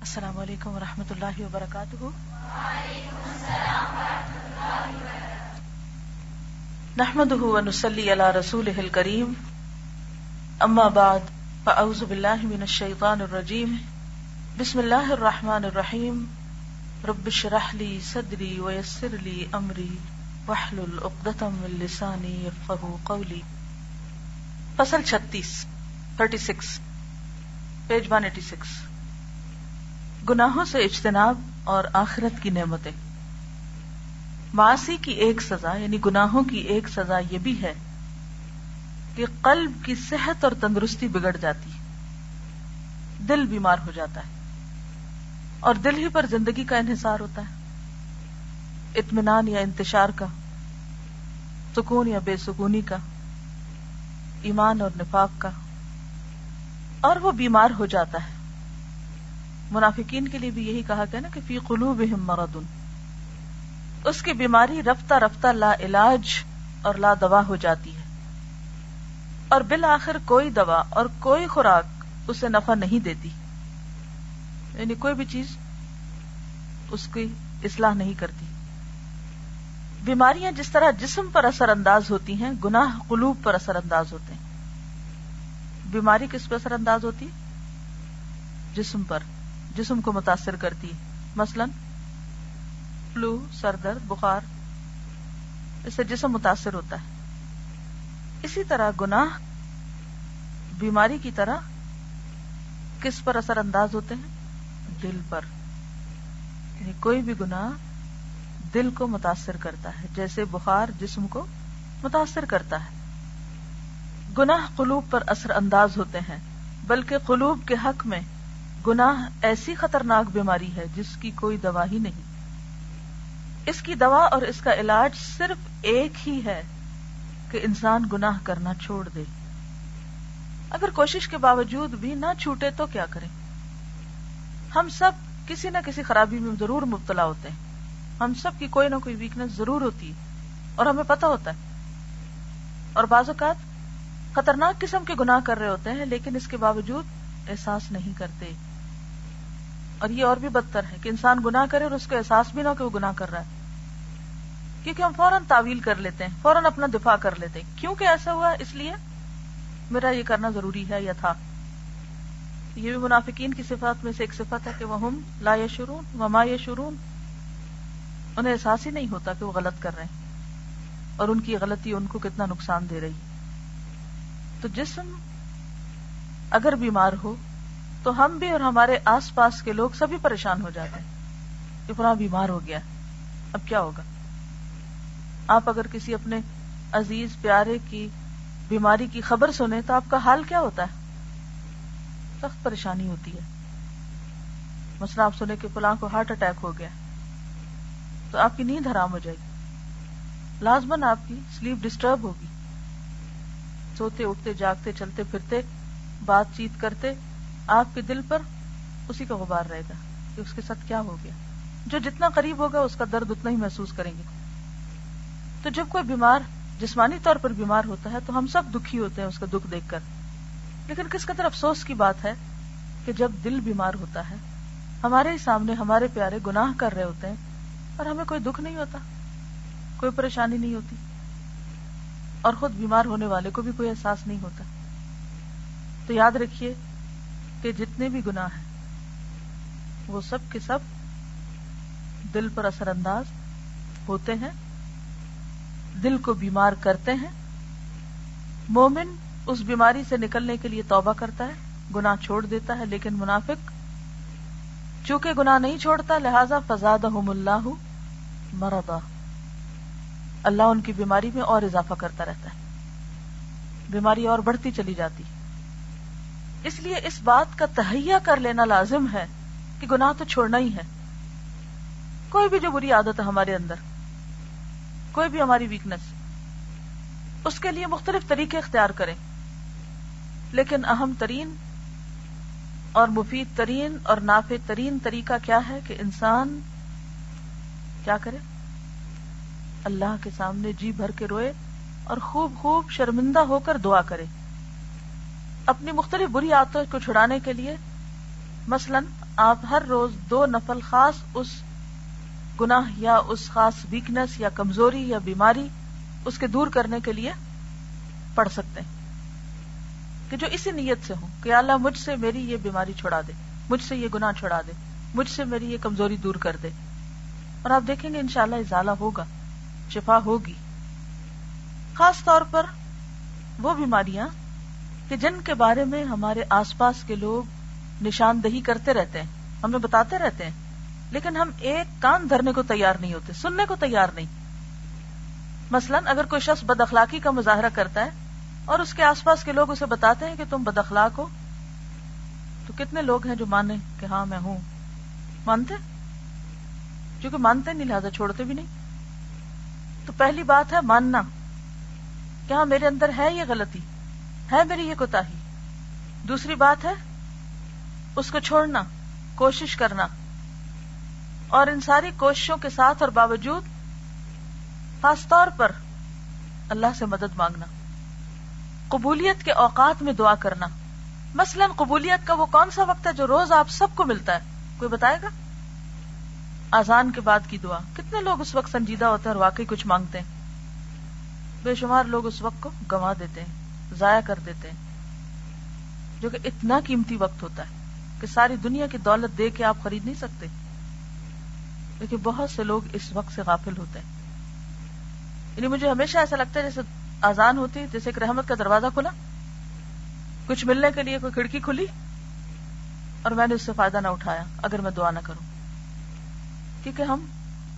السلام علیکم ورحمۃ اللہ وبرکاتہ۔ نحمد ونسلی علی رسول کریم اما بعد، فاعوذ باللہ من الشیطان الرجیم۔ بسم اللہ الرحمن الرحیم۔ رب اشرح لی صدری ویسر لی امری۔ واحلل عقدۃ من لسانی یفقهوا قولی۔ فصل 36 36 پیج 186 گناہوں سے اجتناب اور آخرت کی نعمتیں۔ معاشی کی ایک سزا یعنی گناہوں کی ایک سزا یہ بھی ہے کہ قلب کی صحت اور تندرستی بگڑ جاتی دل بیمار ہو جاتا ہے۔ اور دل ہی پر زندگی کا انحصار ہوتا ہے۔ اطمینان یا انتشار کا، سکون یا بے سکونی کا، ایمان اور نفاق کا۔ اور وہ بیمار ہو جاتا ہے۔ منافقین کے لیے بھی یہی کہا گیا نا کہ فی قلوبہم مرض. اس کی بیماری رفتہ رفتہ لا علاج اور لا دوا ہو جاتی ہے. اور بالآخر کوئی دوا اور کوئی خوراک اسے نفع نہیں دیتی. یعنی کوئی بھی چیز اس کی اصلاح نہیں کرتی. بیماریاں جس طرح جسم پر اثر انداز ہوتی ہیں، گناہ قلوب پر اثر انداز ہوتے ہیں. بیماری کس پر اثر انداز ہوتی جسم پر. جسم کو متاثر کرتی ہے۔ مثلا فلو سر درد، بخار، اس سے جسم متاثر ہوتا ہے۔ اسی طرح گناہ، بیماری کی طرح کس پر اثر انداز ہوتے ہیں؟ دل پر۔ یعنی کوئی بھی گناہ دل کو متاثر کرتا ہے، جیسے بخار جسم کو متاثر کرتا ہے۔ گناہ قلوب پر اثر انداز ہوتے ہیں، بلکہ قلوب کے حق میں گناہ ایسی خطرناک بیماری ہے جس کی کوئی دوا ہی نہیں۔ اس کی دوا اور اس کا علاج صرف ایک ہی ہے کہ انسان گناہ کرنا چھوڑ دے۔ اگر کوشش کے باوجود بھی نہ چھوٹے تو کیا کریں؟ ہم سب کسی نہ کسی خرابی میں ضرور مبتلا ہوتے ہیں۔ ہم سب کی کوئی نہ کوئی ویکنیس ضرور ہوتی ہے اور ہمیں پتا ہوتا ہے۔ اور بعض اوقات خطرناک قسم کے گناہ کر رہے ہوتے ہیں لیکن اس کے باوجود احساس نہیں کرتے۔ اور یہ اور بھی بدتر ہے کہ انسان گنا کرے اور اس کو احساس بھی نہ کہ وہ گناہ کر رہا ہے۔ کیونکہ ہم فوراً تعویل کر لیتے ہیں، فوراً اپنا دفاع کر لیتے ہیں۔ کیوں کہ ایسا ہوا اس لیے، میرا یہ کرنا ضروری ہے یا تھا۔ یہ بھی منافقین کی صفات میں سے ایک صفت ہے کہ وہ ہم لا یا شرون وما یا شرون انہیں احساس ہی نہیں ہوتا کہ وہ غلط کر رہے ہیں۔ اور ان کی غلطی ان کو کتنا نقصان دے رہی تو جسم اگر بیمار ہو تو ہم بھی اور ہمارے آس پاس کے لوگ سبھی پریشان ہو جاتے ہیں۔ کہ فلاں بیمار ہو گیا۔ اب کیا ہوگا؟ آپ اگر کسی اپنے عزیز پیارے کی بیماری کی خبر سنیں تو آپ کا حال کیا ہوتا ہے؟ سخت پریشانی ہوتی ہے۔ مثلا آپ سنیں کہ فلاں کو ہارٹ اٹیک ہو گیا۔ تو آپ کی نیند حرام ہو جائے گی۔ لازمن آپ کی سلیپ ڈسٹرب ہوگی۔ سوتے اٹھتے جاگتے چلتے پھرتے بات چیت کرتے آپ کے دل پر اسی کا غبار رہے گا کہ اس کے ساتھ کیا ہو گیا۔ جو جتنا قریب ہوگا اس کا درد اتنا ہی محسوس کریں گے۔ تو جب کوئی بیمار جسمانی طور پر بیمار ہوتا ہے تو ہم سب دکھی ہوتے ہیں اس کا دکھ دیکھ کر۔ لیکن کس قدر افسوس کی بات ہے کہ جب دل بیمار ہوتا ہے، ہمارے ہی سامنے ہمارے پیارے گناہ کر رہے ہوتے ہیں اور ہمیں کوئی دکھ نہیں ہوتا، کوئی پریشانی نہیں ہوتی۔ اور خود بیمار ہونے والے کو بھی کوئی احساس نہیں ہوتا۔ تو یاد رکھیے کہ جتنے بھی گناہ ہیں، وہ سب کے سب دل پر اثر انداز ہوتے ہیں، دل کو بیمار کرتے ہیں۔ مومن اس بیماری سے نکلنے کے لیے توبہ کرتا ہے گنا چھوڑ دیتا ہے، لیکن منافق چونکہ گنا نہیں چھوڑتا، لہذا فزاد اللہ مردا اللہ ان کی بیماری میں اور اضافہ کرتا رہتا ہے۔ بیماری اور بڑھتی چلی جاتی۔ ہے اس لیے اس بات کا تہیا کر لینا لازم ہے کہ گناہ تو چھوڑنا ہی ہے۔ کوئی بھی جو بری عادت ہے ہمارے اندر، کوئی بھی ہماری ویکنس اس کے لیے مختلف طریقے اختیار کریں۔ لیکن اہم ترین اور مفید ترین اور نافع ترین طریقہ کیا ہے کہ انسان کیا کرے؟ اللہ کے سامنے جی بھر کے روئے اور خوب خوب شرمندہ ہو کر دعا کرے۔ اپنی مختلف بری عادتوں کو چھڑانے کے لیے مثلا آپ ہر روز دو نفل خاص اس گناہ یا اس خاص ویکنس یا کمزوری یا بیماری اس کے دور کرنے کے لیے پڑھ سکتے ہیں۔ کہ جو اسی نیت سے ہوں کہ اللہ مجھ سے میری یہ بیماری چھڑا دے، مجھ سے یہ گناہ چھڑا دے، مجھ سے میری یہ کمزوری دور کر دے۔ اور آپ دیکھیں گے انشاءاللہ ازالہ ہوگا، شفا ہوگی۔ خاص طور پر وہ بیماریاں کہ جن کے بارے میں ہمارے آس پاس کے لوگ نشاندہی کرتے رہتے ہیں، ہمیں بتاتے رہتے ہیں، لیکن ہم ایک کان دھرنے کو تیار نہیں ہوتے، سننے کو تیار نہیں۔ مثلا اگر کوئی شخص بد اخلاقی کا مظاہرہ کرتا ہے اور اس کے آس پاس کے لوگ اسے بتاتے ہیں کہ تم بد اخلاق ہو، تو کتنے لوگ ہیں جو مانے کہ ہاں میں ہوں؟ مانتے؟ کیونکہ مانتے نہیں، لہٰذا چھوڑتے بھی نہیں۔ تو پہلی بات ہے ماننا کہ ہاں میرے اندر ہے یہ غلطی؟ ہے میری یہ کوتا ہی دوسری بات ہے، اس کو چھوڑنا، کوشش کرنا، اور ان ساری کوششوں کے ساتھ اور باوجود خاص طور پر اللہ سے مدد مانگنا، قبولیت کے اوقات میں دعا کرنا۔ مثلا قبولیت کا وہ کون سا وقت ہے جو روز آپ سب کو ملتا ہے؟ کوئی بتائے گا؟ آزان کے بعد کی دعا۔ کتنے لوگ اس وقت سنجیدہ ہوتے ہیں اور واقعی کچھ مانگتے ہیں؟ بے شمار لوگ اس وقت کو گنوا دیتے ہیں۔ ضائع کر دیتے ہیں۔ جو کہ اتنا قیمتی وقت ہوتا ہے کہ ساری دنیا کی دولت دے کے آپ خرید نہیں سکتے۔ لیکن بہت سے لوگ اس وقت سے غافل ہوتے ہیں۔ یعنی مجھے ہمیشہ ایسا لگتا ہے جیسے آزان ہوتی، جیسے ایک رحمت کا دروازہ کھلا، کچھ ملنے کے لیے کوئی کھڑکی کھلی اور میں نے اس سے فائدہ نہ اٹھایا، اگر میں دعا نہ کروں۔ کیونکہ ہم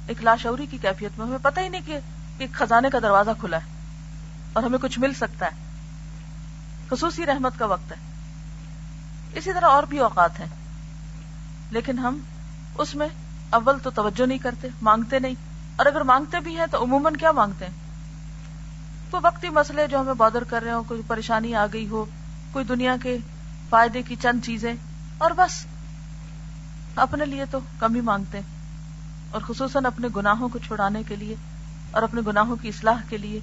ایک لاشعوری کی کیفیت میں، ہمیں پتہ ہی نہیں کہ ایک خزانے کا دروازہ کھلا ہے اور ہمیں کچھ مل سکتا ہے۔ خصوصی رحمت کا وقت ہے۔ اسی طرح اور بھی اوقات ہیں۔ لیکن ہم اس میں اول تو توجہ نہیں کرتے، مانگتے نہیں۔ اور اگر مانگتے بھی ہیں تو عموماً کیا مانگتے ہیں؟ تو وقتی مسئلے جو ہمیں بادر کر رہے ہو کوئی پریشانی آ گئی ہو، کوئی دنیا کے فائدے کی چند چیزیں، اور بس۔ اپنے لیے تو کم ہی مانگتے ہیں۔ اور خصوصاً اپنے گناہوں کو چھڑانے کے لیے اور اپنے گناہوں کی اصلاح کے لیے۔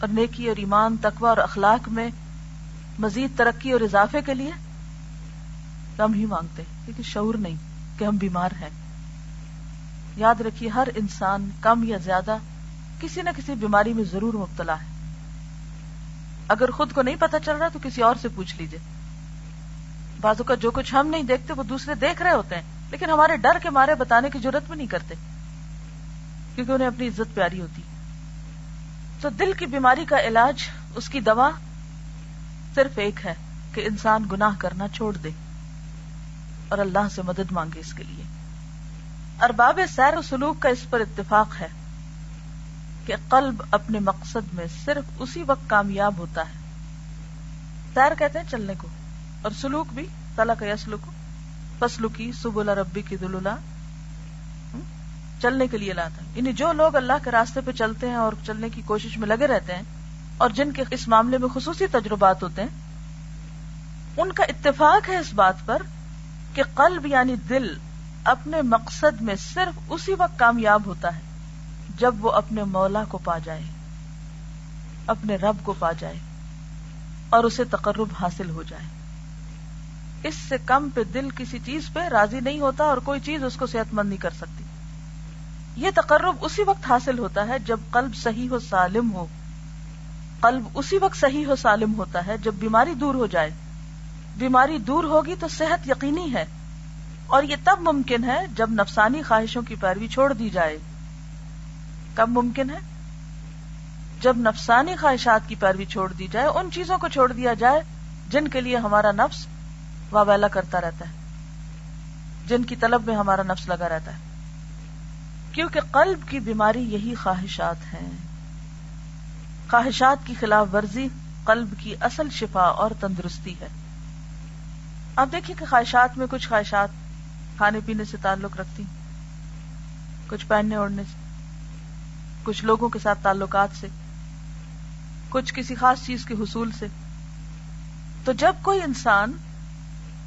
اور نیکی اور ایمان، تقوی اور اخلاق میں مزید ترقی اور اضافے کے لیے کم ہی مانگتے کیونکہ شعور نہیں کہ ہم بیمار ہیں۔ یاد رکھیے، ہر انسان کم یا زیادہ کسی نہ کسی بیماری میں ضرور مبتلا ہے۔ اگر خود کو نہیں پتا چل رہا تو کسی اور سے پوچھ لیجیے بازو کا جو کچھ ہم نہیں دیکھتے وہ دوسرے دیکھ رہے ہوتے ہیں، لیکن ہمارے ڈر کے مارے بتانے کی ضرورت بھی نہیں کرتے، کیونکہ انہیں اپنی عزت پیاری ہوتی تو دل کی بیماری کا علاج، اس کی دوا صرف ایک ہے کہ انسان گناہ کرنا چھوڑ دے اور اللہ سے مدد مانگے اس کے لیے۔ ارباب سیر و سلوک کا اس پر اتفاق ہے کہ قلب اپنے مقصد میں صرف اسی وقت کامیاب ہوتا ہے۔ سیر کہتے ہیں چلنے کو اور سلوک بھی تلا کا یسلوک فسلو کی سب ربی کی دلولا چلنے کے لیے لاتا یعنی جو لوگ اللہ کے راستے پہ چلتے ہیں اور چلنے کی کوشش میں لگے رہتے ہیں اور جن کے اس معاملے میں خصوصی تجربات ہوتے ہیں، ان کا اتفاق ہے اس بات پر کہ قلب یعنی دل اپنے مقصد میں صرف اسی وقت کامیاب ہوتا ہے جب وہ اپنے مولا کو پا جائے، اپنے رب کو پا جائے اور اسے تقرب حاصل ہو جائے۔ اس سے کم پہ دل کسی چیز پہ راضی نہیں ہوتا اور کوئی چیز اس کو صحت مند نہیں کر سکتی۔ یہ تقرب اسی وقت حاصل ہوتا ہے جب قلب صحیح ہو سالم ہو۔ قلب اسی وقت صحیح ہو سالم ہوتا ہے جب بیماری دور ہو جائے۔ بیماری دور ہوگی تو صحت یقینی ہے۔ اور یہ تب ممکن ہے جب نفسانی خواہشوں کی پیروی چھوڑ دی جائے۔ کب ممکن ہے؟ جب نفسانی خواہشات کی پیروی چھوڑ دی جائے، ان چیزوں کو چھوڑ دیا جائے جن کے لیے ہمارا نفس واویلا کرتا رہتا ہے۔ جن کی طلب میں ہمارا نفس لگا رہتا ہے۔ کیونکہ قلب کی بیماری یہی خواہشات ہیں۔ خواہشات کی خلاف ورزی قلب کی اصل شفا اور تندرستی ہے۔ آپ دیکھیے کہ خواہشات میں کچھ خواہشات کھانے پینے سے تعلق رکھتی کچھ پہننے اوڑھنے سے، کچھ لوگوں کے ساتھ تعلقات سے، کچھ کسی خاص چیز کے حصول سے۔ تو جب کوئی انسان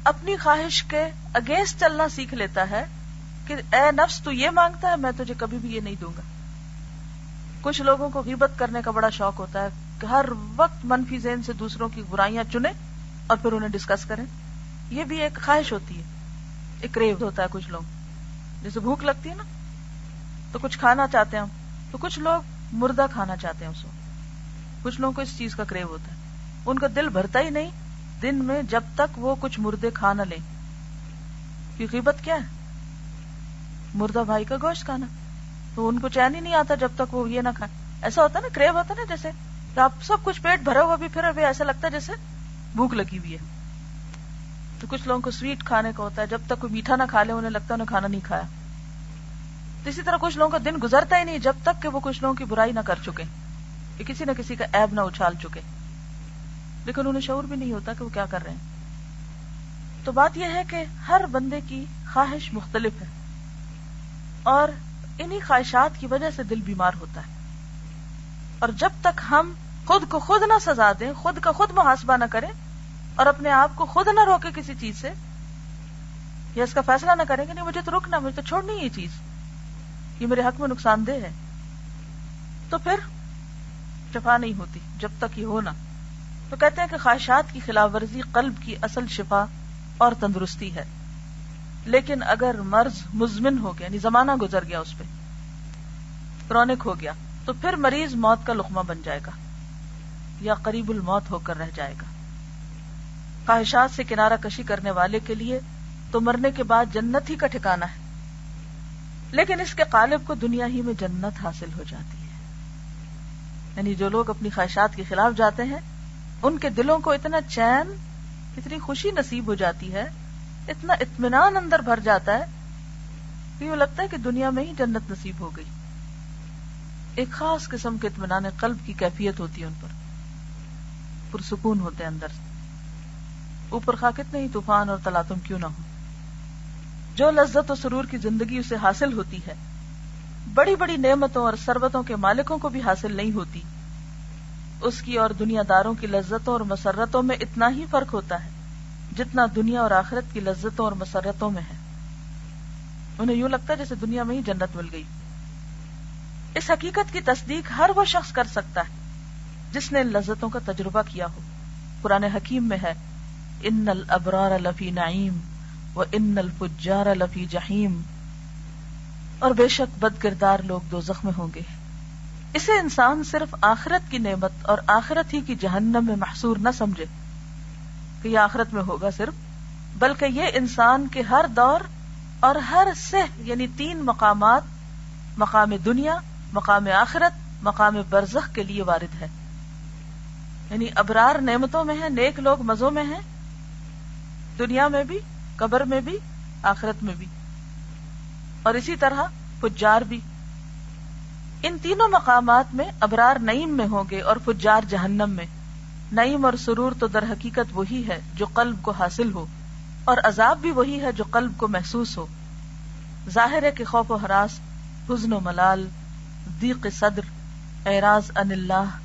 اپنی خواہش کے اگینسٹ چلنا سیکھ لیتا ہے کہ اے نفس تو یہ مانگتا ہے، میں تجھے کبھی بھی یہ نہیں دوں گا۔ کچھ لوگوں کو غیبت کرنے کا بڑا شوق ہوتا ہے کہ ہر وقت منفی ذہن سے دوسروں کی برائیاں چنے اور پھر انہیں ڈسکس کریں۔ یہ بھی ایک خواہش ہوتی ہے، ایک کریو ہوتا ہے کچھ لوگ۔ جیسے بھوک لگتی ہے نا، تو کچھ کھانا چاہتے ہیں تو کچھ لوگ مردہ کھانا چاہتے ہیں اس کو کچھ لوگوں کو اس چیز کا کریو ہوتا ہے۔ ان کا دل بھرتا ہی نہیں۔ دن میں جب تک وہ کچھ مردے کھا نہ لیں۔ کی قیمت کیا ہے؟ مردہ بھائی کا گوشت کھانا۔ تو ان کو چین ہی نہیں آتا جب تک وہ یہ نہ کھائے۔ ایسا ہوتا نا کریو ہوتا نا، جیسے کہ آپ سب کچھ پیٹ بھرا ہوا بھی، پھر ابھی ایسا لگتا ہے جیسے بھوک لگی ہوئی ہے۔ تو کچھ لوگوں کو سویٹ کھانے کا ہوتا ہے، جب تک کوئی میٹھا نہ کھا لے، انہیں لگتا ہے انہیں کھانا نہیں کھایا۔ تو اسی طرح کچھ لوگوں کا دن گزرتا ہی نہیں، جب تک کہ وہ کچھ لوگوں کی برائی نہ کر چکے، کہ کسی نہ کسی کا ایب نہ اچھال چکے۔ لیکن انہیں شعور بھی نہیں ہوتا کہ وہ کیا کر رہے ہیں۔ تو بات یہ ہے کہ ہر بندے کی خواہش مختلف ہے۔ اور انہی خواہشات کی وجہ سے دل بیمار ہوتا ہے۔ اور جب تک ہم خود کو خود نہ سزا دیں، خود کا خود محاسبہ نہ کریں اور اپنے آپ کو خود نہ روکے کسی چیز سے، یا اس کا فیصلہ نہ کریں کہ نہیں، مجھے تو رکنا، مجھے تو چھوڑنی یہ چیز، یہ میرے حق میں نقصان دہ ہے۔ تو پھر شفا نہیں ہوتی، جب تک یہ ہونا تو کہتے ہیں کہ خواہشات کی خلاف ورزی، قلب کی اصل شفا اور تندرستی ہے۔ لیکن اگر مرض مزمن ہو گیا یعنی زمانہ گزر گیا اس پہ کرونک ہو گیا، تو پھر مریض موت کا لقمہ بن جائے گا، یا قریب الموت ہو کر رہ جائے گا۔ خواہشات سے کنارہ کشی کرنے والے کے لیے تو مرنے کے بعد جنت ہی کا ٹھکانا ہے۔ لیکن اس کے قالب کو دنیا ہی میں جنت حاصل ہو جاتی ہے۔ یعنی جو لوگ اپنی خواہشات کے خلاف جاتے ہیں، ان کے دلوں کو اتنا چین، اتنی خوشی نصیب ہو جاتی ہے اتنا اطمینان اندر بھر جاتا ہے کہ یہ لگتا ہے کہ دنیا میں ہی جنت نصیب ہو گئی۔ ایک خاص قسم کے اطمینان قلب کی کیفیت ہوتی ہے ان پر۔ پرسکون ہوتے ہیں اندر۔ اوپر خا کتنے ہی طوفان اور تلاتم کیوں نہ ہو۔ جو لذت و سرور کی زندگی اسے حاصل ہوتی ہے، بڑی بڑی نعمتوں اور سربتوں کے مالکوں کو بھی حاصل نہیں ہوتی۔ اس کی اور دنیا داروں کی لذتوں اور مسرتوں میں اتنا ہی فرق ہوتا ہے۔ جتنا دنیا اور آخرت کی لذتوں اور مسرتوں میں ہے۔ انہیں یوں لگتا ہے جیسے دنیا میں ہی جنت مل گئی۔ اس حقیقت کی تصدیق ہر وہ شخص کر سکتا ہے جس نے ان لذتوں کا تجربہ کیا ہو۔ قرآن حکیم میں ہے ان الابرار لفی نعیم و ان الفجار لفی جہیم اور بے شک بد کردار لوگ دو زخم ہوں گے۔ اسے انسان صرف آخرت کی نعمت اور آخرت ہی کی جہنم میں محصور نہ سمجھے۔ کہ یہ آخرت میں ہوگا صرف، بلکہ یہ انسان کے ہر دور اور ہر سہ یعنی تین مقامات، مقام دنیا، مقام آخرت، مقام برزخ کے لیے وارد ہے۔ یعنی ابرار نعمتوں میں ہے نیک لوگ مزوں میں ہیں، دنیا میں بھی، قبر میں بھی، آخرت میں بھی۔ اور اسی طرح پجار بھی۔ ان تینوں مقامات میں ابرار نعیم میں ہوں گے اور فجار جہنم میں۔ نعیم اور سرور تو در حقیقت وہی ہے جو قلب کو حاصل ہو، اور عذاب بھی وہی ہے جو قلب کو محسوس ہو۔ ظاہر ہے کہ خوف و حراس حزن و ملال دیق صدر، اعراض ان اللہ،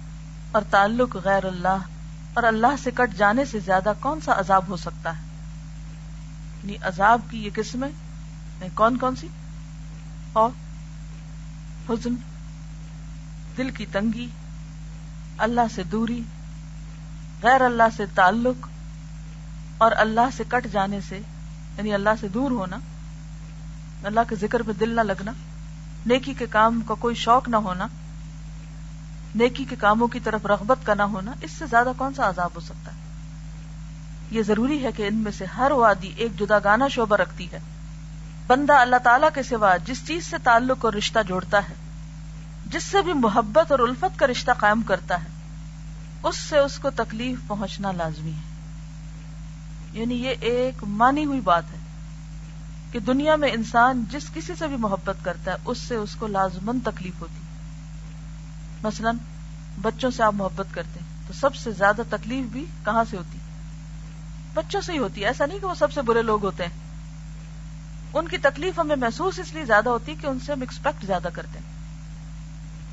اور تعلق غیر اللہ، اور اللہ سے کٹ جانے سے زیادہ کون سا عذاب ہو سکتا ہے؟ یعنی عذاب کی یہ قسمیں یعنی کون کون سی؟ اور حزن، دل کی تنگی، اللہ سے دوری غیر اللہ سے تعلق اور اللہ سے کٹ جانے سے یعنی اللہ سے دور ہونا، اللہ کے ذکر پہ دل نہ لگنا، نیکی کے کام کا کوئی شوق نہ ہونا، نیکی کے کاموں کی طرف رغبت کا نہ ہونا، اس سے زیادہ کون سا عذاب ہو سکتا ہے؟ یہ ضروری ہے کہ ان میں سے ہر وادی ایک جدا گانا شعبہ رکھتی ہے۔ بندہ اللہ تعالیٰ کے سوا جس چیز سے تعلق اور رشتہ جوڑتا ہے، جس سے بھی محبت اور الفت کا رشتہ قائم کرتا ہے اس سے اس کو تکلیف پہنچنا لازمی ہے۔ یعنی یہ ایک مانی ہوئی بات ہے کہ دنیا میں انسان جس کسی سے بھی محبت کرتا ہے، اس سے اس کو لازمن تکلیف ہوتی۔ مثلا، بچوں سے آپ محبت کرتے ہیں، تو سب سے زیادہ تکلیف بھی کہاں سے ہوتی؟ بچوں سے ہی ہوتی۔ ہے ایسا نہیں کہ وہ سب سے برے لوگ ہوتے ہیں۔ ان کی تکلیف ہمیں محسوس اس لیے زیادہ ہوتی کہ ان سے ہم ایکسپیکٹ زیادہ کرتے ہیں۔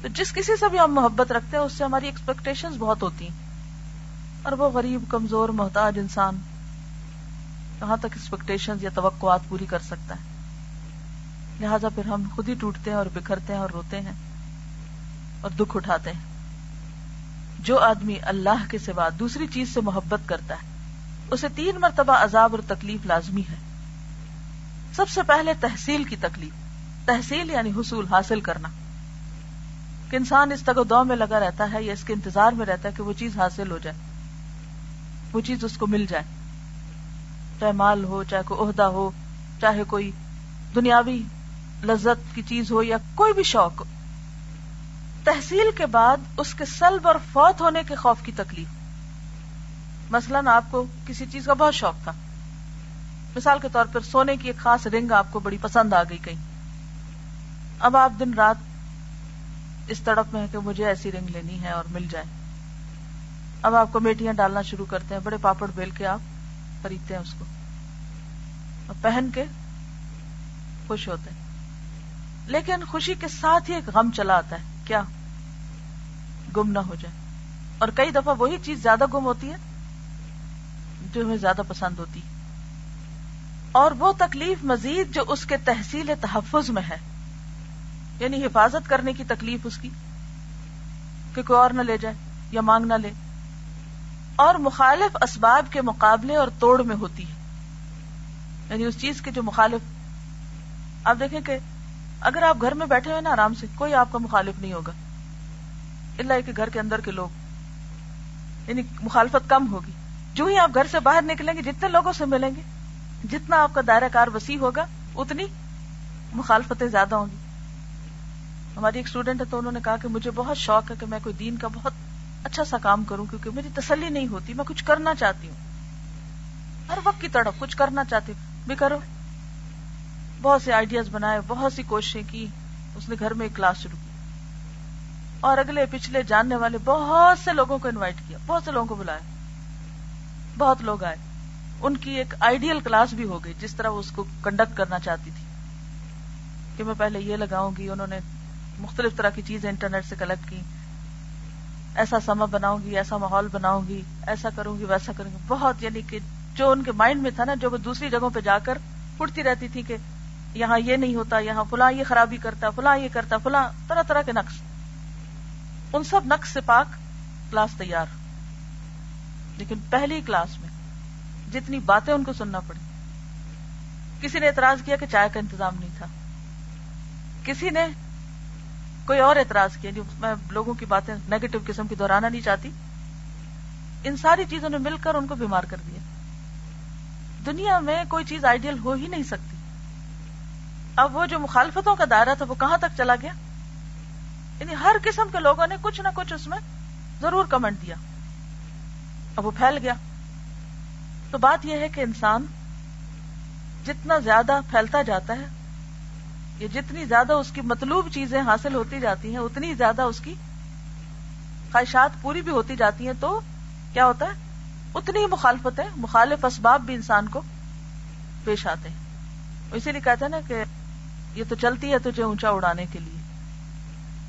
تو جس کسی سے بھی ہم محبت رکھتے ہیں، اس سے ہماری ایکسپیکٹیشن بہت ہوتی ہیں۔ اور وہ غریب، کمزور، محتاج انسان کہاں تک ایکسپیکٹیشن یا توقعات پوری کر سکتا ہے؟ لہذا پھر ہم خود ہی ٹوٹتے ہیں اور بکھرتے ہیں اور روتے ہیں اور دکھ اٹھاتے ہیں۔ جو آدمی اللہ کے سوا دوسری چیز سے محبت کرتا ہے، اسے تین مرتبہ عذاب اور تکلیف لازمی ہے۔ سب سے پہلے تحصیل کی تکلیف، تحصیل یعنی حصول حاصل کرنا۔ کہ انسان اس تک دو میں لگا رہتا ہے یا اس کے انتظار میں رہتا ہے کہ وہ چیز حاصل ہو جائے، وہ چیز اس کو مل جائے۔ چاہے مال ہو، چاہے کوئی عہدہ ہو، چاہے کوئی دنیاوی لذت کی چیز ہو یا کوئی بھی شوق تحصیل کے بعد اس کے سلب اور فوت ہونے کے خوف کی تکلیف۔ مثلاً آپ کو کسی چیز کا بہت شوق تھا۔ مثال کے طور پر سونے کی ایک خاص رنگ آپ کو بڑی پسند آ گئی کہیں۔ اب آپ دن رات اس تڑپ میں ہے کہ مجھے ایسی رنگ لینی ہے اور مل جائے۔ اب آپ کو میٹیاں ڈالنا شروع کرتے ہیں، بڑے پاپڑ بیل کے آپ خریدتے ہیں اس کو۔ اور پہن کے خوش ہوتے ہیں۔ لیکن خوشی کے ساتھ ہی ایک غم چلا آتا ہے، کیا گم نہ ہو جائے۔ اور کئی دفعہ وہی چیز زیادہ گم ہوتی ہے جو ہمیں زیادہ پسند ہوتی ہے۔ اور وہ تکلیف مزید جو اس کے تحصیل تحفظ میں ہے۔ یعنی حفاظت کرنے کی تکلیف اس کی کہ کوئی اور نہ لے جائے یا مانگ نہ لے اور مخالف اسباب کے مقابلے اور توڑ میں ہوتی ہے۔ یعنی اس چیز کے جو مخالف، آپ دیکھیں کہ اگر آپ گھر میں بیٹھے ہوئے نا آرام سے، کوئی آپ کا مخالف نہیں ہوگا۔ اللہ کہ گھر کے اندر کے لوگ یعنی مخالفت کم ہوگی۔ جو ہی آپ گھر سے باہر نکلیں گے، جتنے لوگوں سے ملیں گے، جتنا آپ کا دائرہ کار وسیع ہوگا، اتنی مخالفتیں زیادہ ہوں گی۔ ہماری ایک اسٹوڈینٹ ہے تو انہوں نے کہا کہ مجھے بہت شوق ہے کہ میں کوئی دین کا بہت اچھا سا کام کروں کیونکہ میری تسلی نہیں ہوتی، میں کچھ کرنا چاہتی ہوں۔ ہر وقت کی طرف کچھ کرنا چاہتی ہوں۔ بھی کرو۔ بہت سے آئیڈیاز بنائے، بہت سی کوششیں کی، اس نے گھر میں ایک کلاس شروع کی۔ اور اگلے پچھلے جاننے والے بہت سے لوگوں کو انوائٹ کیا، بہت سے لوگوں کو بلایا۔ بہت لوگ آئے۔ ان کی ایک آئیڈیل کلاس بھی ہو گئی، جس طرح وہ اس کو کنڈکٹ کرنا چاہتی تھی۔ کہ میں پہلے یہ لگاؤں گی، انہوں نے مختلف طرح کی چیزیں انٹرنیٹ سے کلیکٹ کی۔ ایسا سما بناؤں گی، ایسا ماحول بناؤں گی، ایسا کروں گی، ویسا کروں گی۔ بہت یعنی کہ جو ان کے مائنڈ میں تھا نا، جو وہ دوسری جگہوں پہ جا کر اٹھتی رہتی تھی کہ یہاں یہ نہیں ہوتا، یہاں فلاں یہ خرابی کرتا، فلاں یہ کرتا، فلاں طرح طرح کے نقص ان سب نقص سے پاک کلاس تیار۔ لیکن پہلی کلاس میں جتنی باتیں ان کو سننا پڑی، کسی نے اعتراض کیا کہ چائے کا انتظام نہیں تھا۔ کسی نے کوئی اور اعتراض کیا میں لوگوں کی باتیں نیگیٹو قسم کی دہرانا نہیں چاہتی؟ ان ساری چیزوں نے مل کر ان کو بیمار کر دیا۔ دنیا میں کوئی چیز آئیڈیل ہو ہی نہیں سکتی۔ اب وہ جو مخالفتوں کا دائرہ تھا وہ کہاں تک چلا گیا؟ یعنی ہر قسم کے لوگوں نے کچھ نہ کچھ اس میں ضرور کمنٹ دیا۔ اب وہ پھیل گیا۔ تو بات یہ ہے کہ انسان جتنا زیادہ پھیلتا جاتا ہے یہ جتنی زیادہ اس کی مطلوب چیزیں حاصل ہوتی جاتی ہیں، اتنی زیادہ اس کی خواہشات پوری بھی ہوتی جاتی ہیں تو کیا ہوتا ہے؟ اتنی ہی مخالفت ہے، مخالف اسباب بھی انسان کو پیش آتے ہیں۔ اسی لیے کہتے ہیں نا کہ یہ تو چلتی ہے تجھے اونچا اڑانے کے لیے۔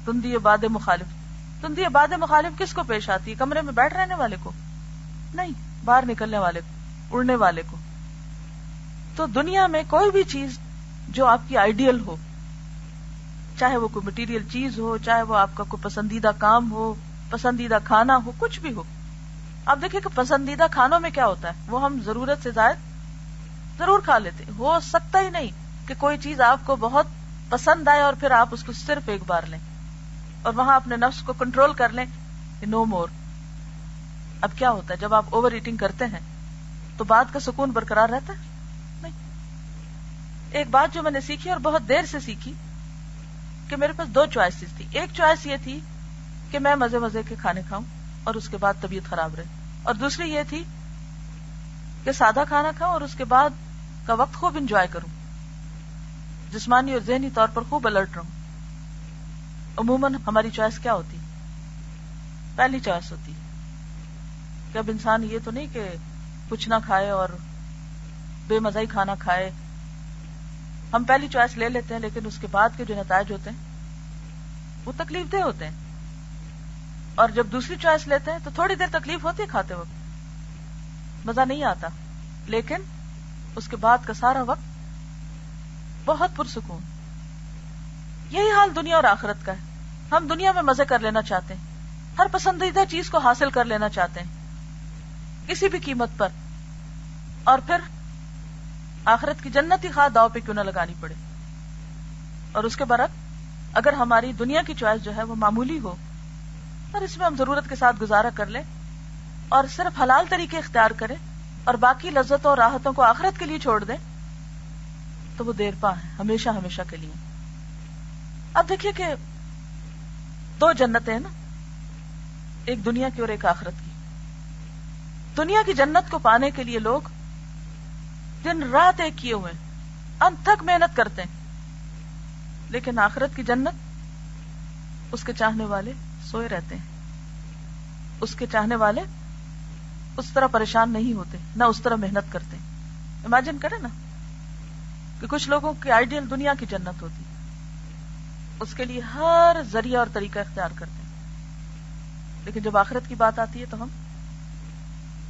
تندی باد مخالف تندی باد مخالف کس کو پیش آتی ہے؟ کمرے میں بیٹھ رہنے والے کو؟ نہیں، باہر نکلنے والے کو، اڑنے والے کو۔ تو دنیا میں کوئی بھی چیز جو آپ کی آئیڈیل ہو، چاہے وہ کوئی مٹیریل چیز ہو، چاہے وہ آپ کا کوئی پسندیدہ کام ہو، پسندیدہ کھانا ہو، کچھ بھی ہو. آپ دیکھیں کہ پسندیدہ کھانوں میں کیا ہوتا ہے؟ وہ ہم ضرورت سے زائد ضرور کھا لیتے ہو سکتا ہی نہیں کہ کوئی چیز آپ کو بہت پسند آئے اور پھر آپ اس کو صرف ایک بار لیں اور وہاں اپنے نفس کو کنٹرول کر لیں نو مور اب کیا ہوتا ہے؟ جب آپ اوور ایٹنگ کرتے ہیں تو بات کا سکون برقرار رہتا ہے؟ ایک بات جو میں نے سیکھی اور بہت دیر سے سیکھی کہ میرے پاس دو چوائسیز تھی ایک چوائس یہ تھی کہ میں مزے مزے کے کھانے کھاؤں اور اس کے بعد طبیعت خراب رہے۔ اور دوسری یہ تھی کہ سادہ کھانا کھاؤں اور اس کے بعد کا وقت خوب انجوائے کروں۔ جسمانی اور ذہنی طور پر خوب الرٹ رہوں۔ عموماً ہماری چوائس کیا ہوتی؟ پہلی چوائس ہوتی۔ کہ اب انسان یہ تو نہیں کہ کچھ نہ کھائے اور بے مزہ ہی کھانا کھائے۔ ہم پہلی چوائس لے لیتے ہیں، لیکن اس کے بعد کے جو نتائج ہوتے ہیں، وہ تکلیف دہ ہوتے ہیں۔ اور جب دوسری چوائس لیتے ہیں، تو تھوڑی دیر تکلیف ہوتی ہے کھاتے وقت۔ مزہ نہیں آتا۔ لیکن اس کے بعد کا سارا وقت بہت پرسکون۔ یہی حال دنیا اور آخرت کا ہے۔ ہم دنیا میں مزے کر لینا چاہتے ہیں۔ ہر پسندیدہ چیز کو حاصل کر لینا چاہتے ہیں۔ کسی بھی قیمت پر۔ اور پھر آخرت کی جنت ہی خواہ داؤ پہ کیوں نہ لگانی پڑے؟ اور اس کے برعکس، اگر ہماری دنیا کی چوائس جو ہے وہ معمولی ہو، اور اس میں ہم ضرورت کے ساتھ گزارا کر لیں، اور صرف حلال طریقے اختیار کریں، اور باقی لذتوں اور راحتوں کو آخرت کے لیے چھوڑ دیں، تو وہ دیر پا ہے ہمیشہ ہمیشہ کے لیے۔ اب دیکھیے کہ دو جنتیں ہیں نا، ایک دنیا کی اور ایک آخرت کی۔ دنیا کی جنت کو پانے کے لیے لوگ دن رات ایک کیے ہوئے انت تک محنت کرتے ہیں۔ لیکن آخرت کی جنت، اس کے چاہنے والے سوئے رہتے ہیں۔ اس کے چاہنے والے اس طرح پریشان نہیں ہوتے، نہ اس طرح محنت کرتے امیجن کرے نا کہ کچھ لوگوں کی آئیڈیل دنیا کی جنت ہوتی۔ اس کے لیے ہر ذریعہ اور طریقہ اختیار کرتے ہیں۔ لیکن جب آخرت کی بات آتی ہے تو ہم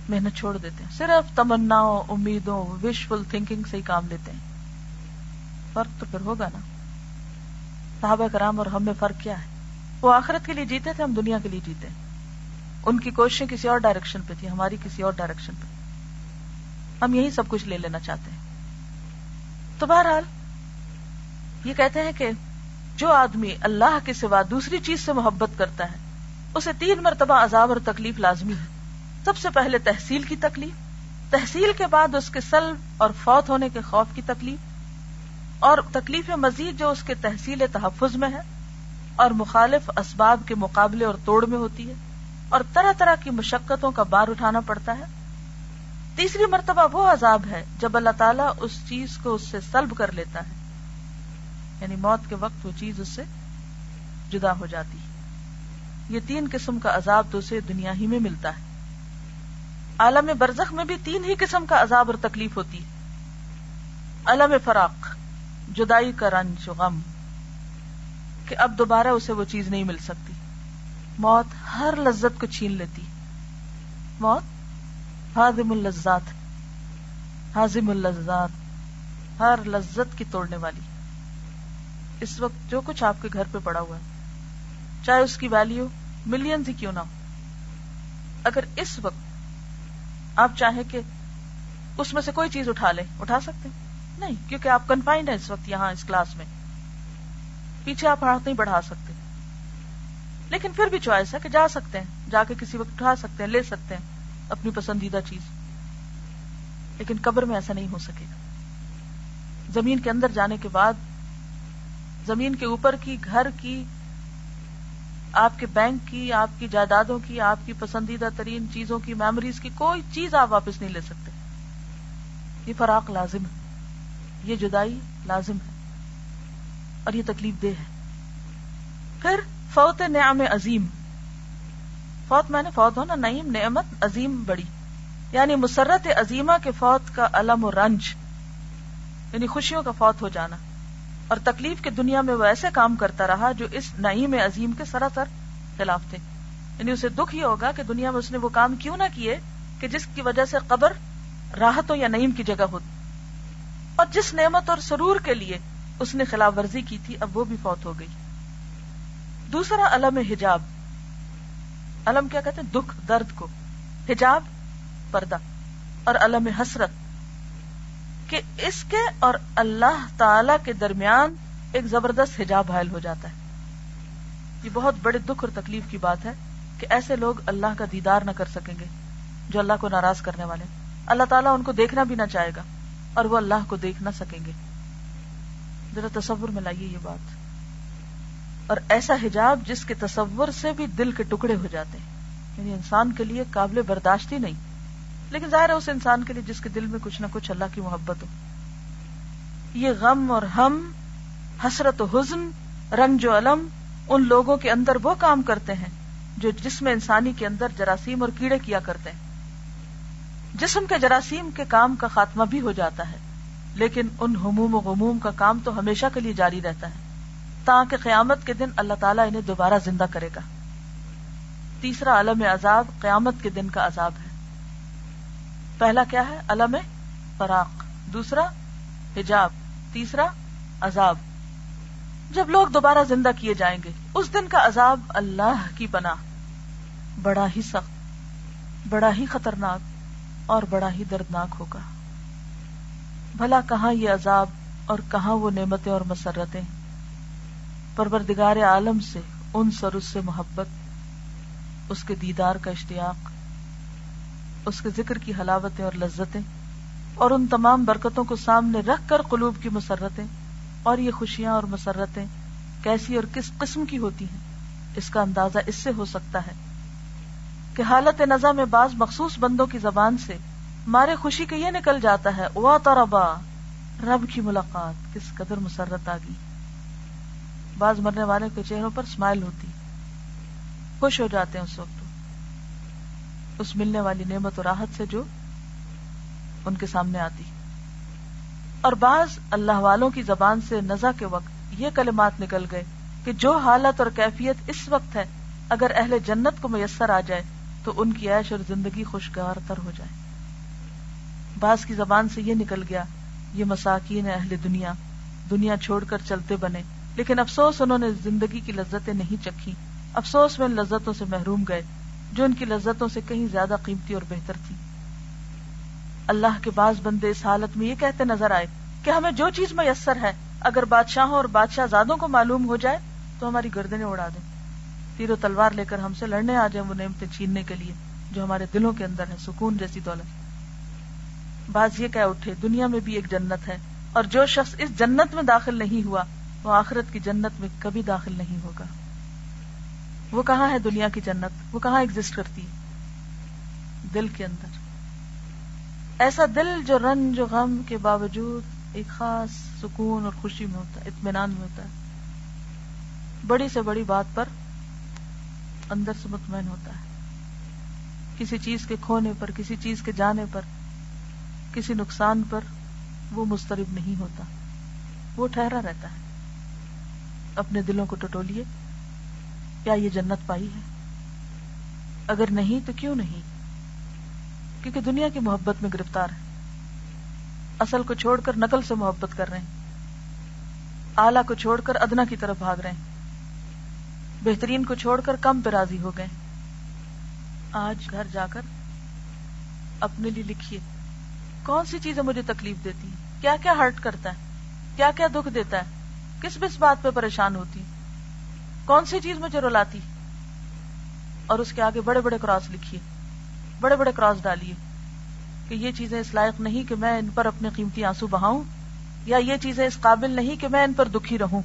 محنت چھوڑ دیتے ہیں۔ صرف تمنا امیدوں وشفل تھنکنگ سے ہی کام لیتے ہیں۔ فرق تو پھر ہوگا نا۔ صحابہ کرام اور ہم میں فرق کیا ہے؟ وہ آخرت کے لیے جیتے تھے، ہم دنیا کے لیے جیتے ہیں۔ ان کی کوششیں کسی اور ڈائریکشن پہ تھی ہماری کسی اور ڈائریکشن پہ۔ ہم یہی سب کچھ لے لینا چاہتے ہیں۔ تو بہرحال، یہ کہتے ہیں کہ جو آدمی اللہ کے سوا دوسری چیز سے محبت کرتا ہے، اسے تین مرتبہ عذاب اور تکلیف لازمی ہے۔ سب سے پہلے تحصیل کی تکلیف، تحصیل کے بعد اس کے سلب اور فوت ہونے کے خوف کی تکلیف، اور تکلیف مزید جو اس کے تحصیل تحفظ میں ہے، اور مخالف اسباب کے مقابلے اور توڑ میں ہوتی ہے، اور طرح طرح کی مشقتوں کا بار اٹھانا پڑتا ہے۔ تیسری مرتبہ وہ عذاب ہے جب اللہ تعالیٰ اس چیز کو اس سے سلب کر لیتا ہے۔ یعنی موت کے وقت وہ چیز اس سے جدا ہو جاتی ہے۔ یہ تین قسم کا عذاب تو اسے دنیا ہی میں ملتا ہے۔ عالم برزخ میں بھی تین ہی قسم کا عذاب اور تکلیف ہوتی ہے۔ علم فراق، جدائی کا رنج، غم۔ کہ اب دوبارہ اسے وہ چیز نہیں مل سکتی۔ موت ہر لذت کو چھین لیتی۔ موت؟ ہاضم اللذات۔ ہاضم اللذات، ہر لذت کی توڑنے والی۔ اس وقت جو کچھ آپ کے گھر پہ پڑا ہوا ہے، چاہے اس کی ویلیو ملینز ہی کیوں نہ ہو۔ اگر اس وقت آپ چاہیں کہ اس میں سے کوئی چیز اٹھا لیں، اٹھا سکتے نہیں، کیونکہ آپ کنفائنڈ ہیں اس وقت یہاں اس کلاس میں۔ پیچھے آپ ہاتھ نہیں بڑھا سکتے۔ لیکن پھر بھی چوائس ہے کہ جا سکتے ہیں، جا کے کسی وقت اٹھا سکتے ہیں، لے سکتے ہیں اپنی پسندیدہ چیز۔ لیکن قبر میں ایسا نہیں ہو سکے گا۔ زمین کے اندر جانے کے بعد، زمین کے اوپر کی، گھر کی آپ کے بینک کی، آپ کی جائیدادوں کی، آپ کی پسندیدہ ترین چیزوں کی میموریز کی کوئی چیز آپ واپس نہیں لے سکتے۔ یہ فراق لازم ہے۔ یہ جدائی لازم ہے۔ اور یہ تکلیف دہ ہے۔ پھر فوت نعم عظیم۔ فوت میں نے فوت ہونا نعیم، نعمت عظیم بڑی۔ یعنی مسرت عظیمہ کے فوت کا علم و رنج۔ یعنی خوشیوں کا فوت ہو جانا۔ اور تکلیف کے دنیا میں وہ ایسے کام کرتا رہا جو اس نعیم عظیم کے سراسر خلاف تھے۔ یعنی اسے دکھ ہی ہوگا کہ دنیا میں اس نے وہ کام کیوں نہ کیے کہ جس کی وجہ سے قبر راحتوں یا نعیم کی جگہ ہوتی اور جس نعمت اور سرور کے لیے اس نے خلاف ورزی کی تھی، اب وہ بھی فوت ہو گئی۔ دوسرا علم حجاب۔ علم کیا کہتے ہیں؟ دکھ، درد کو۔ حجاب، پردہ۔ اور علم حسرت۔ کہ اس کے اور اللہ تعالی کے درمیان ایک زبردست حجاب حائل ہو جاتا ہے۔ یہ بہت بڑے دکھ اور تکلیف کی بات ہے کہ ایسے لوگ اللہ کا دیدار نہ کر سکیں گے جو اللہ کو ناراض کرنے والے اللہ تعالیٰ ان کو دیکھنا بھی نہ چاہے گا اور وہ اللہ کو دیکھ نہ سکیں گے۔ ذرا تصور میں لائیے یہ بات۔ اور ایسا حجاب جس کے تصور سے بھی دل کے ٹکڑے ہو جاتے ہیں۔ یعنی انسان کے لیے قابل برداشت ہی نہیں۔ لیکن ظاہر ہے اس انسان کے لیے جس کے دل میں کچھ نہ کچھ اللہ کی محبت ہو۔ یہ غم اور ہم، حسرت و حزن، رنج و علم ان لوگوں کے اندر وہ کام کرتے ہیں جو جسم انسانی کے اندر جراثیم اور کیڑے کیا کرتے ہیں۔ جسم کے جراثیم کے کام کا خاتمہ بھی ہو جاتا ہے، لیکن ان ہموم و غموم کا کام تو ہمیشہ کے لیے جاری رہتا ہے۔ تاکہ قیامت کے دن اللہ تعالیٰ انہیں دوبارہ زندہ کرے گا۔ تیسرا عالم عذاب، قیامت کے دن کا عذاب ہے۔ پہلا کیا ہے؟ علم فراق. دوسرا، حجاب. تیسرا، عذاب. جب لوگ دوبارہ زندہ کیے جائیں گے، اس دن کا عذاب اللہ کی پناہ. بڑا ہی سخت، بڑا ہی خطرناک اور بڑا ہی دردناک ہوگا۔ بھلا کہاں یہ عذاب اور کہاں وہ نعمتیں اور مسرتیں؟ پروردگار عالم سے، ان سر اس سے محبت، اس کے دیدار کا اشتیاق اس کے ذکر کی حلاوتیں اور لذتیں اور ان تمام برکتوں کو سامنے رکھ کر قلوب کی مسرتیں اور یہ خوشیاں اور مسرتیں کیسی اور کس قسم کی ہوتی ہیں؟ اس کا اندازہ اس سے ہو سکتا ہے کہ حالت نظر میں بعض مخصوص بندوں کی زبان سے مارے خوشی کے یہ نکل جاتا ہے، وا تربا رب کی ملاقات، کس قدر مسرت آ گئی. بعض مرنے والے کے چہروں پر اسمائل ہوتی، خوش ہو جاتے ہیں اس وقت۔ اس ملنے والی نعمت و راحت سے جو ان کے سامنے آتی۔ اور بعض اللہ والوں کی زبان سے نزا کے وقت یہ کلمات نکل گئے کہ جو حالت اور کیفیت اس وقت ہے، اگر اہل جنت کو میسر آ جائے، تو ان کی عیش اور زندگی خوشگوار تر ہو جائے۔ بعض کی زبان سے یہ نکل گیا، یہ مساکین اہل دنیا دنیا چھوڑ کر چلتے بنے، لیکن افسوس انہوں نے زندگی کی لذتیں نہیں چکھی افسوس میں ان لذتوں سے محروم گئے۔ جو ان کی لذتوں سے کہیں زیادہ قیمتی اور بہتر تھی۔ اللہ کے بعض بندے اس حالت میں یہ کہتے نظر آئے کہ ہمیں جو چیز میسر ہے، اگر بادشاہوں اور بادشاہ زادوں کو معلوم ہو جائے تو ہماری گردنیں اڑا دیں۔ تیر و تلوار لے کر ہم سے لڑنے آ جائیں وہ نعمتیں چھیننے کے لیے جو ہمارے دلوں کے اندر ہے سکون جیسی دولت۔ بعض یہ کہہ اٹھے، دنیا میں بھی ایک جنت ہے اور جو شخص اس جنت میں داخل نہیں ہوا، وہ آخرت کی جنت میں کبھی داخل نہیں ہوگا۔ وہ کہاں ہے دنیا کی جنت؟ وہ کہاں ایگزٹ کرتی؟ ہے دل کے اندر۔ ایسا دل جو رن جو غم کے باوجود ایک خاص سکون اور خوشی میں ہوتا ہے، اطمینان میں ہوتا ہے۔ بڑی سے بڑی بات پر اندر سے مطمئن ہوتا ہے۔ کسی چیز کے کھونے پر، کسی چیز کے جانے پر، کسی نقصان پر وہ مسترب نہیں ہوتا۔ وہ ٹھہرا رہتا ہے۔ اپنے دلوں کو ٹٹولیے کیا یہ جنت پائی ہے؟ اگر نہیں تو کیوں نہیں؟ کیونکہ دنیا کی محبت میں گرفتار ہے اصل کو چھوڑ کر نقل سے محبت کر رہے ہیں۔ آلہ کو چھوڑ کر ادنا کی طرف بھاگ رہے ہیں۔ بہترین کو چھوڑ کر کم پہ راضی ہو گئے آج گھر جا کر اپنے لیے لکھیے، کون سی چیزیں مجھے تکلیف دیتی ہیں؟ کیا کیا ہرٹ کرتا ہے؟ کیا کیا دکھ دیتا ہے؟ کس بس بات پہ پریشان ہوتی کون سی چیز مجھے رلاتی؟ اور اس کے آگے بڑے بڑے کراس لکھیے، بڑے بڑے کراس ڈالیے کہ یہ چیزیں اس لائق نہیں کہ میں ان پر اپنے قیمتی آنسو بہاؤں، یا یہ چیزیں اس قابل نہیں کہ میں ان پر دکھی رہوں۔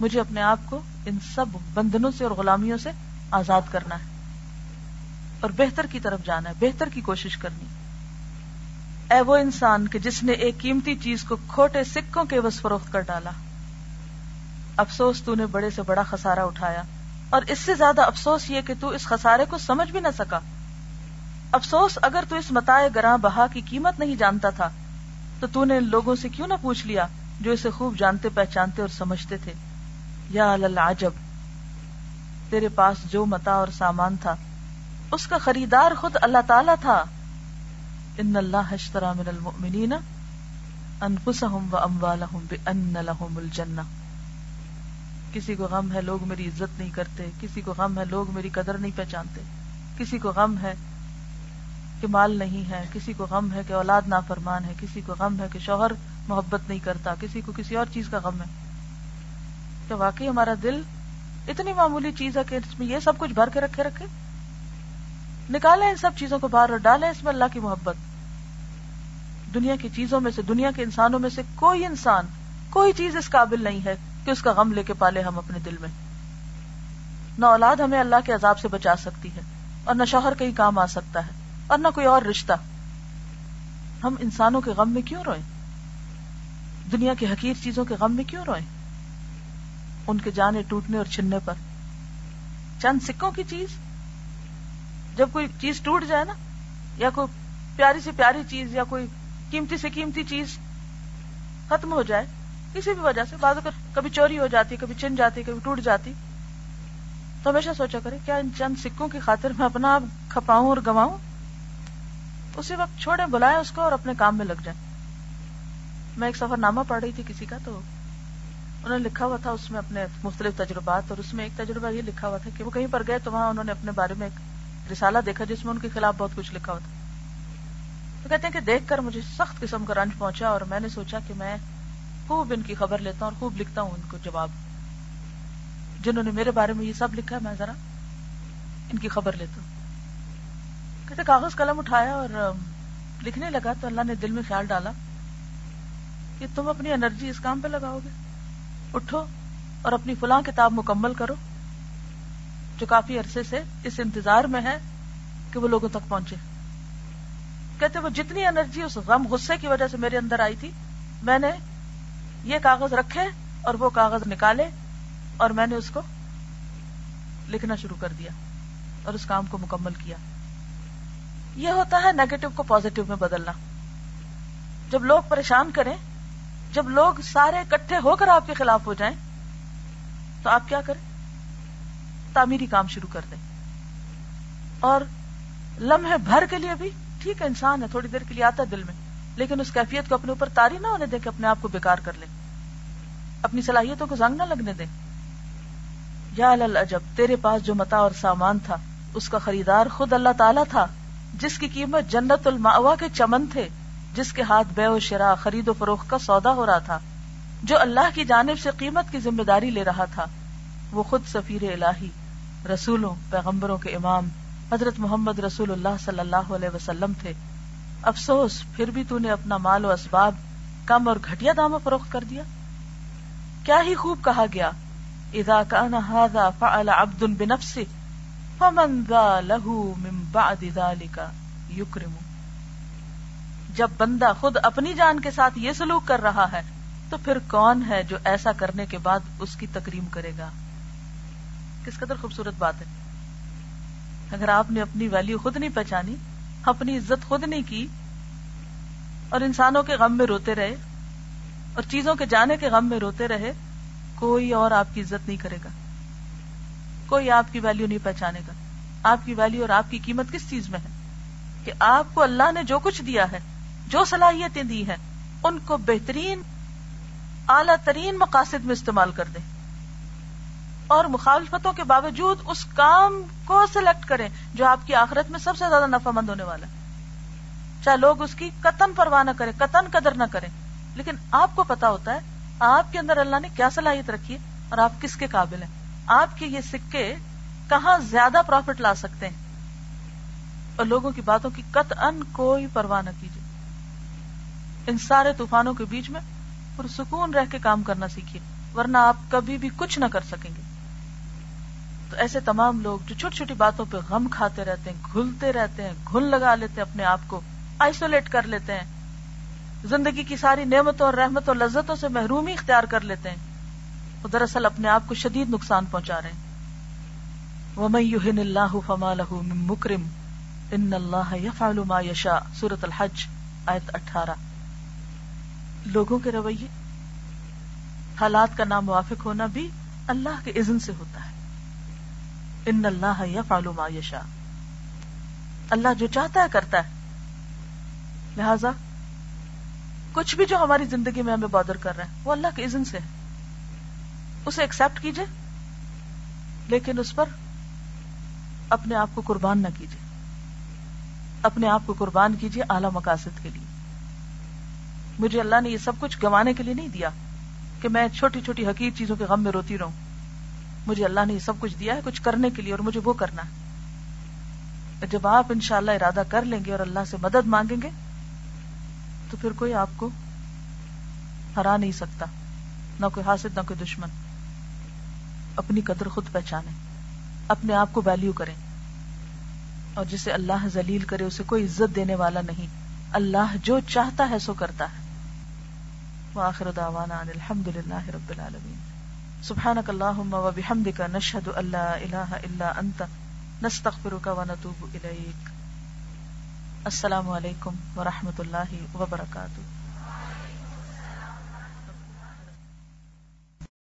مجھے اپنے آپ کو ان سب بندھنوں سے اور غلامیوں سے آزاد کرنا ہے۔ اور بہتر کی طرف جانا ہے، بہتر کی کوشش کرنی۔ اے وہ انسان کہ جس نے ایک قیمتی چیز کو کھوٹے سکوں کے بس فروخت کر ڈالا۔ افسوس تو نے بڑے سے بڑا خسارا اٹھایا اور اس سے زیادہ افسوس یہ کہ تو اس خسارے کو سمجھ بھی نہ سکا۔ افسوس اگر تو اس متائے گراں بہا کی قیمت نہیں جانتا تھا، تو تو نے ان لوگوں سے کیوں نہ پوچھ لیا جو اسے خوب جانتے، پہچانتے اور سمجھتے تھے۔ یا العجب۔ تیرے پاس جو متا اور سامان تھا، اس کا خریدار خود اللہ تعالی تھا۔ ان اللہ اشترى من المؤمنین انفسهم واموالهم بان لهم الجنہ۔ کسی کو غم ہے لوگ میری عزت نہیں کرتے، کسی کو غم ہے لوگ میری قدر نہیں پہچانتے، کسی کو غم ہے کہ مال نہیں ہے، کسی کو غم ہے کہ اولاد نافرمان ہے، کسی کو غم ہے کہ شوہر محبت نہیں کرتا، کسی کو کسی اور چیز کا غم ہے۔ تو واقعی ہمارا دل اتنی معمولی چیز ہے کہ اس میں یہ سب کچھ بھر کے رکھے رکھے۔ نکالیں ان سب چیزوں کو باہر اور ڈالیں اس میں اللہ کی محبت۔ دنیا کی چیزوں میں سے، دنیا کے انسانوں میں سے کوئی انسان، کوئی چیز اس قابل نہیں ہے۔ کہ اس کا غم لے کے پالے ہم اپنے دل میں۔ نہ اولاد ہمیں اللہ کے عذاب سے بچا سکتی ہے اور نہ شوہر کہیں کام آ سکتا ہے اور نہ کوئی اور رشتہ۔ ہم انسانوں کے غم میں کیوں روئیں؟ دنیا کے حقیر چیزوں کے غم میں کیوں روئیں؟ ان کے جانے ٹوٹنے اور چھننے پر۔ چند سکوں کی چیز۔ جب کوئی چیز ٹوٹ جائے نا، یا کوئی پیاری سے پیاری چیز یا کوئی قیمتی سے قیمتی چیز ختم ہو جائے کسی بھی وجہ سے بعض کبھی چوری ہو جاتی، کبھی چن جاتی، کبھی ٹوٹ جاتی۔ تو ہمیشہ سوچا کرے کیا ان چند سکوں کی خاطر میں اپنا آپ کھپاؤں اور گواؤں؟ اسی وقت چھوڑے بلائے اس کو اور اپنے کام میں لگ جائیں۔ میں ایک سفر نامہ پڑھ رہی تھی کسی کا، تو انہوں نے لکھا ہوا تھا، اس میں اپنے مختلف تجربات، اور اس میں ایک تجربہ یہ لکھا ہوا تھا کہ وہ کہیں پر گئے تو وہاں انہوں نے اپنے بارے میں ایک رسالہ دیکھا جس میں ان کے خلاف بہت کچھ لکھا ہوتا تو کہتے ہیں کہ دیکھ کر مجھے سخت قسم کا رنج پہنچا اور میں نے سوچا کہ میں خوب ان کی خبر لیتا ہوں اور خوب لکھتا ہوں ان کو جواب۔ جنہوں نے میرے بارے میں یہ سب لکھا ہے، میں ذرا ان کی خبر لیتا ہوں۔ کہتے کاغذ قلم اٹھایا اور لکھنے لگا تو اللہ نے دل میں خیال ڈالا کہ تم اپنی انرجی اس کام پہ لگاؤ گے۔ اٹھو اور اپنی فلاں کتاب مکمل کرو، جو کافی عرصے سے اس انتظار میں ہے کہ وہ لوگوں تک پہنچے۔ کہتے وہ جتنی انرجی اس غم، غصے کی وجہ سے میرے اندر آئی تھی، میں نے یہ کاغذ رکھے اور وہ کاغذ نکالے اور میں نے اس کو لکھنا شروع کر دیا اور اس کام کو مکمل کیا۔ یہ ہوتا ہے نیگیٹو کو پازیٹو میں بدلنا۔ جب لوگ پریشان کریں، جب لوگ سارے اکٹھے ہو کر آپ کے خلاف ہو جائیں، تو آپ کیا کریں؟ تعمیری کام شروع کر دیں۔ اور لمحے بھر کے لیے بھی ٹھیک ہے، انسان ہے، تھوڑی دیر کے لیے آتا ہے دل میں۔ لیکن اس کیفیت کو اپنے اوپر تاری نہ ہونے دے کہ اپنے آپ کو بیکار کر لے۔ اپنی صلاحیتوں کو زنگ نہ لگنے دیں یا العجب، تیرے پاس جو متا اور سامان تھا، اس کا خریدار خود اللہ تعالیٰ تھا، جس کی قیمت جنت الماوا کے چمن تھے، جس کے ہاتھ بے و شرا، خرید و فروخت کا سودا ہو رہا تھا، جو اللہ کی جانب سے قیمت کی ذمہ داری لے رہا تھا۔ وہ خود سفیر الہی، رسولوں، پیغمبروں کے امام، حضرت محمد رسول اللہ صلی اللہ علیہ وسلم تھے۔ افسوس، پھر بھی تو نے اپنا مال و اسباب کم اور گھٹیا داموں فروخت کر دیا۔ کیا ہی خوب کہا گیا، اذا كان هذا فعل عبد بنفسه فمن ذا له من بعد ذلك يكرم جب بندہ خود اپنی جان کے ساتھ یہ سلوک کر رہا ہے، تو پھر کون ہے جو ایسا کرنے کے بعد اس کی تکریم کرے گا؟ کس قدر خوبصورت بات ہے۔ اگر آپ نے اپنی ویلیو خود نہیں پہچانی اپنی عزت خود نہیں کی اور انسانوں کے غم میں روتے رہے اور چیزوں کے جانے کے غم میں روتے رہے، کوئی اور آپ کی عزت نہیں کرے گا۔ کوئی آپ کی ویلیو نہیں پہچانے گا۔ آپ کی ویلیو اور آپ کی قیمت کس چیز میں ہے؟ کہ آپ کو اللہ نے جو کچھ دیا ہے، جو صلاحیتیں دی ہیں، ان کو بہترین، اعلی ترین مقاصد میں استعمال کر دیں۔ اور مخالفتوں کے باوجود اس کام کو سلیکٹ کریں جو آپ کی آخرت میں سب سے زیادہ نفع مند ہونے والا ہے۔ چاہے لوگ اس کی قطن پرواہ نہ کریں، قطن قدر نہ کریں، لیکن آپ کو پتا ہوتا ہے، آپ کے اندر اللہ نے کیا صلاحیت رکھی ہے اور آپ کس کے قابل ہیں؟ آپ کے یہ سکے کہاں زیادہ پروفٹ لا سکتے ہیں؟ اور لوگوں کی باتوں کی قط ان کوئی پرواہ نہ کیجیے۔ ان سارے طوفانوں کے بیچ میں پرسکون رہ کے کام کرنا سیکھیے، ورنہ آپ کبھی بھی کچھ نہ کر سکیں گے۔ تو ایسے تمام لوگ جو چھوٹی چھوٹی باتوں پہ غم کھاتے رہتے ہیں، گھلتے رہتے ہیں، گھل لگا لیتے ہیں اپنے آپ کو آئسولیٹ کر لیتے ہیں۔ زندگی کی ساری نعمتوں اور رحمتوں اور لذتوں سے محرومی اختیار کر لیتے ہیں۔ وہ دراصل اپنے آپ کو شدید نقصان پہنچا رہے ہیں۔ مکرم ان اللہ ما یشا سورت الحج، آیت اٹھارہ۔ لوگوں کے رویے، حالات کا ناموافق ہونا بھی اللہ کے اذن سے ہوتا ہے۔ ان اللہ ما یشا اللہ جو چاہتا ہے کرتا ہے۔ لہذا کچھ بھی جو ہماری زندگی میں ہمیں بادر کر رہا ہے وہ اللہ کے اذن سے ہے۔ اسے ایکسپٹ کیجیے، لیکن اس پر اپنے آپ کو قربان نہ کیجیے اپنے آپ کو قربان کیجیے اعلی مقاصد کے لیے۔ مجھے اللہ نے یہ سب کچھ گوانے کے لیے نہیں دیا کہ میں چھوٹی چھوٹی حقیق چیزوں کے غم میں روتی رہوں۔ مجھے اللہ نے یہ سب کچھ دیا ہے، کچھ کرنے کے لیے اور مجھے وہ کرنا ہے۔ جب آپ انشاءاللہ ارادہ کر لیں گے اور اللہ سے مدد مانگیں گے، تو پھر کوئی آپ کو ہرا نہیں سکتا، نہ کوئی حاصل نہ کوئی دشمن۔ اپنی قدر خود پہچانے اپنے آپ کو ویلیو کریں۔ اور جسے اللہ ذلیل کرے، اسے کوئی عزت دینے والا نہیں۔ اللہ جو چاہتا ہے، سو کرتا ہے۔ وآخر دعوانا الحمد للہ رب العالمین۔ سبحانك اللهم وبحمدك نشهد ان لا اله الا انت نستغفرك ونتوب اليك السلام علیکم ورحمۃ اللہ وبرکاتہ